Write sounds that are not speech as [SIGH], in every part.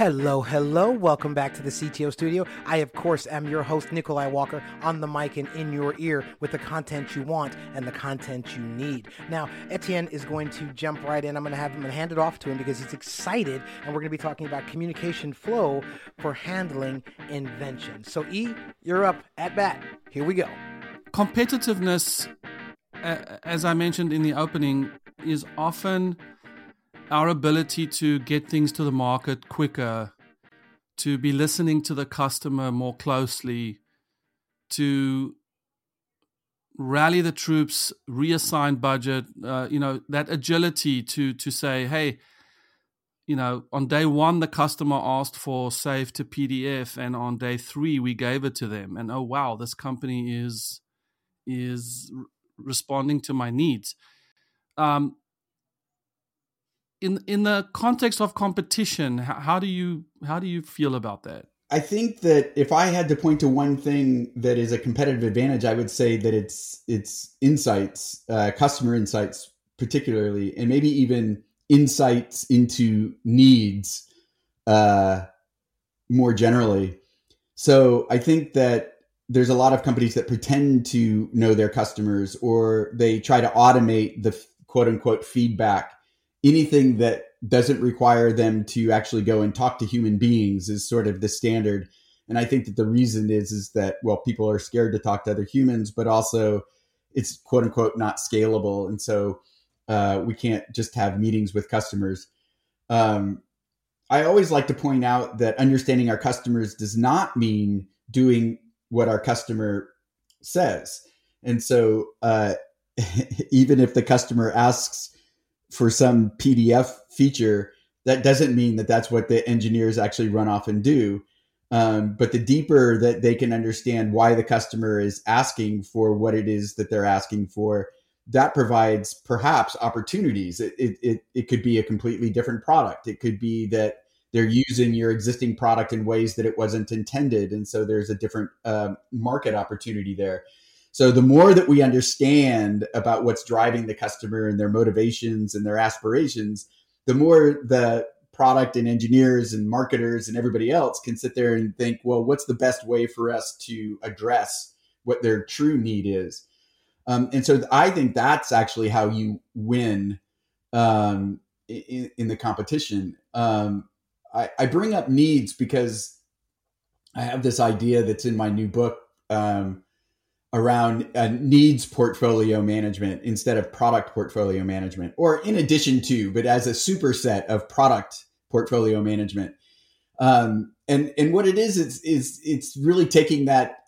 Hello, hello. Welcome back to the CTO studio. I, of course, am your host, Nikolai Walker, on the mic and in your ear with the content you want and the content you need. Now, Etienne is going to jump right in. I'm going to have him hand it off to him because he's excited, and we're going to be talking about communication flow for handling invention. So, E, you're up at bat. Here we go. Competitiveness, as I mentioned in the opening, is often our ability to get things to the market quicker, to be listening to the customer more closely, to rally the troops, reassign budget, uh, you know, that agility to to say, hey, you know, on day one the customer asked for save to PDF, and on day three we gave it to them, and oh wow, this company is is responding to my needs. Um, in in the context of competition, how, do you how do you feel about that? I think that if I had to point to one thing that is a competitive advantage, I would say that it's it's insights, uh, customer insights, particularly, and maybe even insights into needs uh, more generally. So I think that there's a lot of companies that pretend to know their customers, or they try to automate the quote unquote feedback anything that doesn't require them to actually go and talk to human beings is sort of the standard. And I think that the reason is is that well, people are scared to talk to other humans, but also it's quote unquote not scalable, and so uh, we can't just have meetings with customers. Um, I always like to point out that understanding our customers does not mean doing what our customer says, and so uh, [LAUGHS] even if the customer asks for some PDF feature, that doesn't mean that that's what the engineers actually run off and do. Um, but the deeper that they can understand why the customer is asking for what it is that they're asking for, that provides perhaps opportunities. It, it, it, it could be a completely different product. It could be that they're using your existing product in ways that it wasn't intended. And so there's a different uh, market opportunity there. So the more that we understand about what's driving the customer and their motivations and their aspirations, the more the product and engineers and marketers and everybody else can sit there and think, well, what's the best way for us to address what their true need is? Um, and so I think that's actually how you win um, in, in, the competition. Um, I, I, bring up needs because I have this idea that's in my new book um, around needs portfolio management instead of product portfolio management, or in addition to, but as a superset of product portfolio management. Um, and and what it is, it's is it's really taking that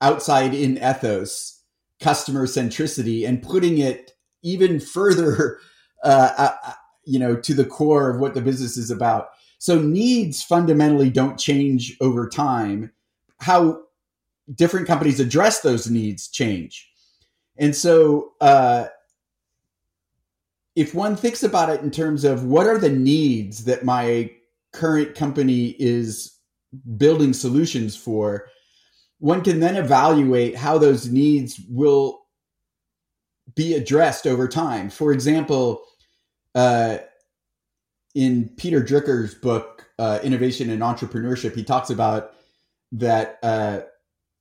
outside in ethos, customer centricity, and putting it even further, [LAUGHS] uh, uh, uh, you know, to the core of what the business is about. So needs fundamentally don't change over time. How different companies address those needs change. And so, uh, if one thinks about it in terms of what are the needs that my current company is building solutions for, one can then evaluate how those needs will be addressed over time. For example, uh, in Peter Drucker's book, uh, Innovation and Entrepreneurship, he talks about that uh,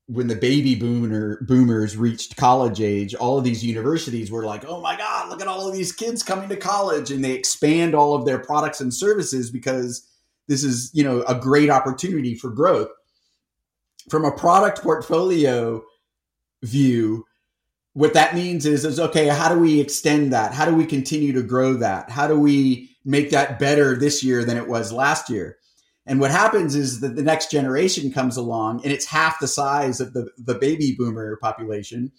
when the baby boomer boomers reached college age, all of these universities were like, "Oh my God, look at all of these kids coming to college!" And they expand all of their products and services because this is, you know, a great opportunity for growth. From a product portfolio view, what that means is, is okay. How do we extend that? How do we continue to grow that? How do we make that better this year than it was last year? And what happens is that the next generation comes along and it's half the size of the, the baby boomer population.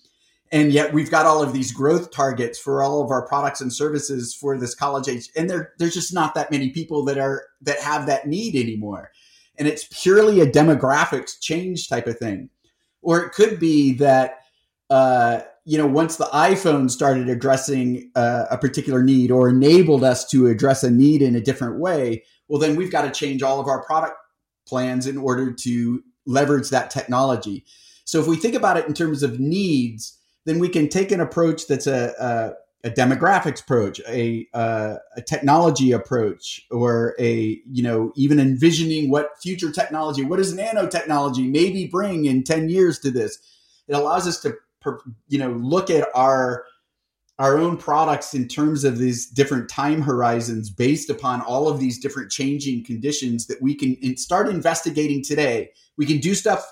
And yet we've got all of these growth targets for all of our products and services for this college age. And there, there's just not that many people that are that have that need anymore. And it's purely a demographics change type of thing. Or it could be that uh, you know, once the iPhone started addressing uh, a particular need or enabled us to address a need in a different way, well, then we've got to change all of our product plans in order to leverage that technology. So if we think about it in terms of needs, then we can take an approach that's a, a demographics approach, a, uh, a technology approach, or a you know even envisioning what future technology, what does nanotechnology maybe bring in ten years to this. It allows us to you know look at our our own products in terms of these different time horizons based upon all of these different changing conditions that we can start investigating today. We can do stuff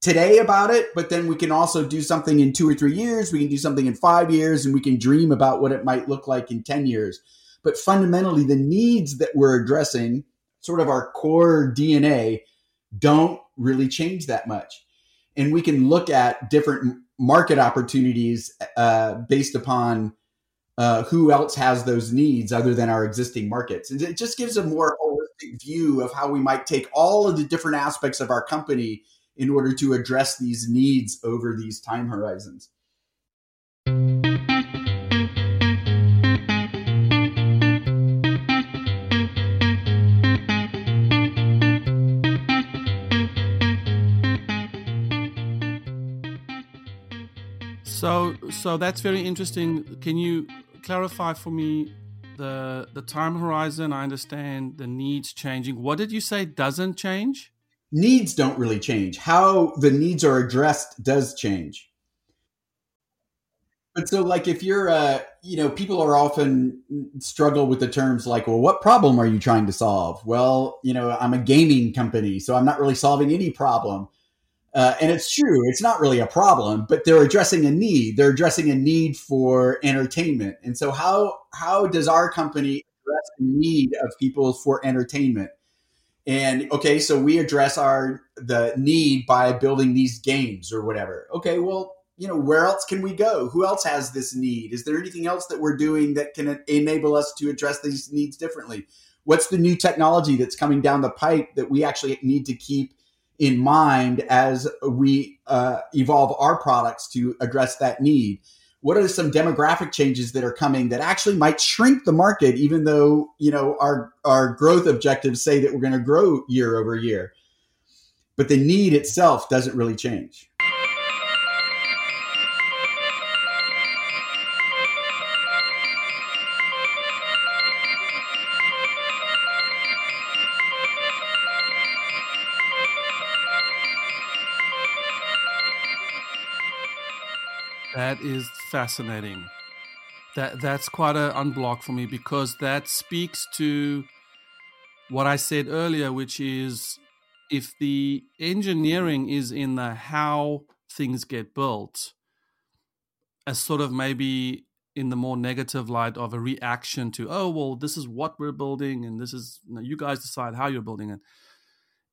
today about it, but then we can also do something in two or three years. We can do something in five years, and we can dream about what it might look like in 10 years. But fundamentally, the needs that we're addressing, sort of our core DNA, don't really change that much. And we can look at different market opportunities uh, based upon uh, who else has those needs other than our existing markets. And it just gives a more holistic view of how we might take all of the different aspects of our company in order to address these needs over these time horizons. So, so that's very interesting. Can you clarify for me the the time horizon? I understand the needs changing. What did you say doesn't change? needs don't really change. How the needs are addressed does change. But so, like, if you're, uh, you know, people are often struggle with the terms like, well, what problem are you trying to solve? Well, you know, I'm a gaming company, so I'm not really solving any problem. Uh, and it's true, it's not really a problem, but they're addressing a need. They're addressing a need for entertainment. And so, how how does our company address the need of people for entertainment? and okay so we address our the need by building these games or whatever okay well you know where else can we go who else has this need is there anything else that we're doing that can enable us to address these needs differently what's the new technology that's coming down the pipe that we actually need to keep in mind as we uh, evolve our products to address that need. What are some demographic changes that are coming that actually might shrink the market even though you know our our growth objectives say that we're going to grow year over year? But the need itself doesn't really change That is fascinating. That that's quite an unblock for me because that speaks to what I said earlier, which is if the engineering is in the how things get built, as sort of maybe in the more negative light of a reaction to, oh well, this is what we're building, and this is you, know, you guys decide how you're building it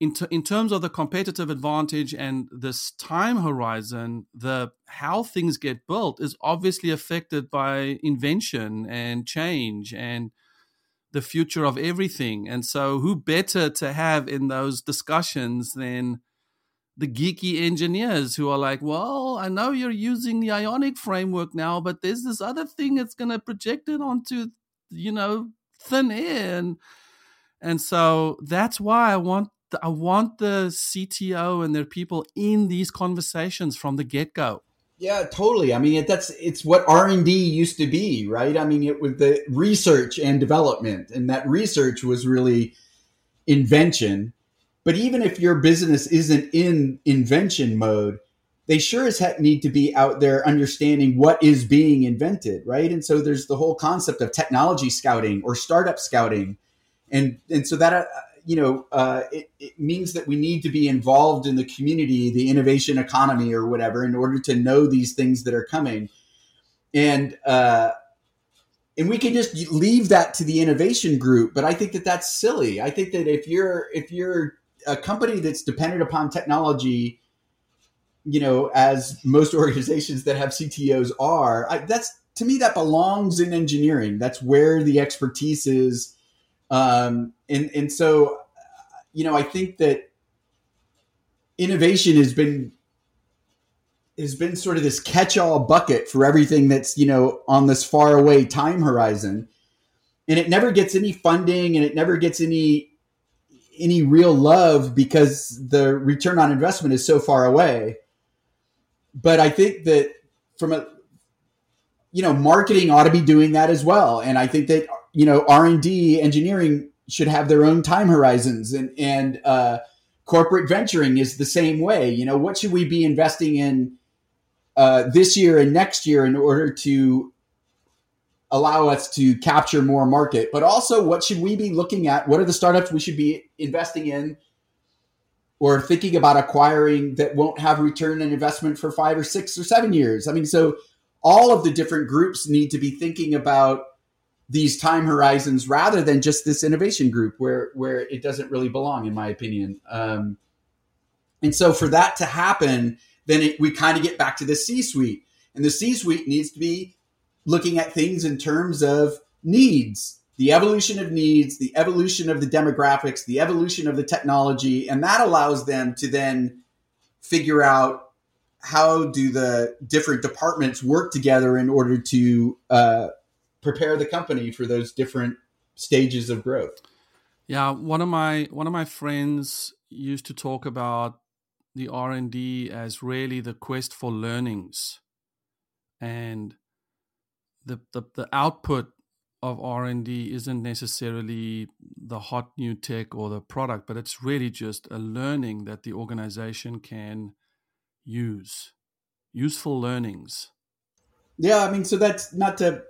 in, t- in terms of the competitive advantage and this time horizon, the how things get built is obviously affected by invention and change and the future of everything. And so, who better to have in those discussions than the geeky engineers who are like, well, I know you're using the ionic framework now, but there's this other thing that's going to project it onto, you know, thin air. And, and so that's why I want I want the CTO and their people in these conversations from the get go. Yeah, totally. I mean, that's it's what R and D used to be, right? I mean, it was the research and development, and that research was really invention. But even if your business isn't in invention mode, they sure as heck need to be out there understanding what is being invented, right? And so there's the whole concept of technology scouting or startup scouting, and and so that uh, you know, uh, it, it, means that we need to be involved in the community, the innovation economy, or whatever, in order to know these things that are coming. And uh, and we can just leave that to the innovation group. But I think that that's silly. I think that if you're if you're a company that's dependent upon technology, you know, as most [LAUGHS] organizations that have CTOs are, I, that's to me that belongs in engineering. That's where the expertise is um, and and so, you know, I think that innovation has been has been sort of this catch-all bucket for everything that's you know on this far away time horizon and it never gets any funding and it never gets any any real love because the return on investment is so far away but i think that from a you know, marketing ought to be doing that as well. And I think that you know, R and D engineering should have their own time horizons, and and uh, corporate venturing is the same way. You know, what should we be investing in uh, this year and next year in order to allow us to capture more market? But also, what should we be looking at? What are the startups we should be investing in? Or thinking about acquiring that won't have return on investment for five or six or seven years. I mean, so all of the different groups need to be thinking about these time horizons rather than just this innovation group where where it doesn't really belong in my opinion. Um, and so for that to happen then it, we kind of get back to the c suite and the c suite needs to be looking at things in terms of needs the evolution of needs the evolution of the demographics the evolution of the technology. And that allows them to then figure out how do the different departments work together in order to uh, prepare the company for those different stages of growth. Yeah, one of my one of my friends used to talk about the R and D as really the quest for learnings, and the the, the output of R and D isn't necessarily the hot new tech or the product, but it's really just a learning that the organization can use, useful learnings. Yeah, I mean, so that's not to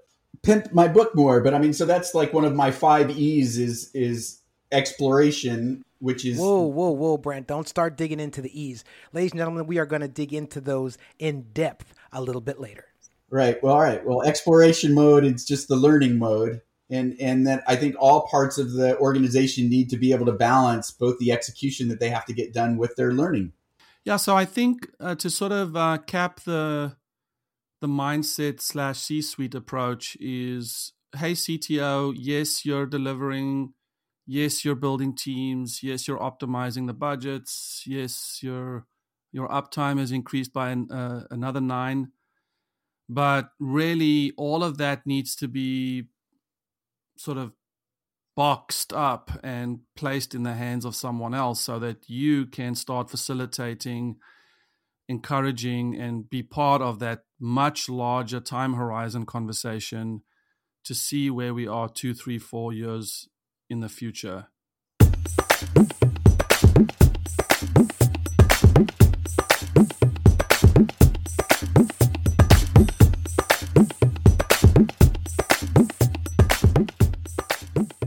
pimp my book more, but I mean, so that's like one of my five E's is is exploration, which is whoa, whoa, whoa, Brant, don't start digging into the E's, ladies and gentlemen. We are going to dig into those in depth a little bit later. Right. Well, all right. Well, exploration mode is just the learning mode. And, and that I think all parts of the organization need to be able to balance both the execution that they have to get done with their learning. Yeah, so I think uh, to sort of uh, cap the the mindset slash C suite approach is hey, CTO, yes, you're delivering. Yes, you're building teams. Yes, you're optimizing the budgets. Yes, your your uptime has increased by an, uh, another nine. But really, all of that needs to be sort of boxed up and placed in the hands of someone else so that you can start facilitating encouraging and be part of that much larger time horizon conversation to see where we are two, three, four years in the future.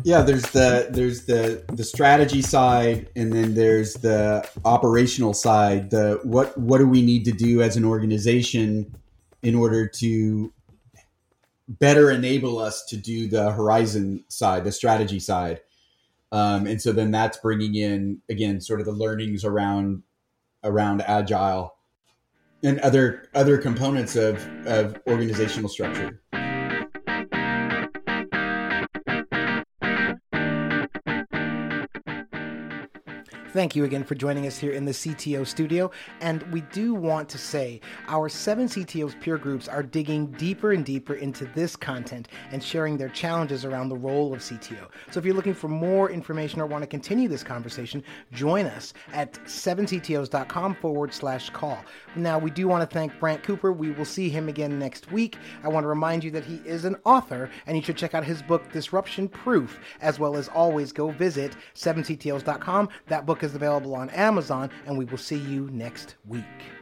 yeah there's the there's the the strategy side and then there's the operational side the what what do we need to do as an organization in order to better enable us to do the horizon side the strategy side. Um, and so then that's bringing in again sort of the learnings around around agile and other other components of of organizational structure Thank you again for joining us here in the CTO studio. And we do want to say our seven CTOs peer groups are digging deeper and deeper into this content and sharing their challenges around the role of CTO. So if you're looking for more information or want to continue this conversation, join us at 7ctos.com forward slash call. Now, we do want to thank Brant Cooper. We will see him again next week. I want to remind you that he is an author and you should check out his book, Disruption Proof, as well as always go visit 7ctos.com. That book is available on Amazon, and we will see you next week.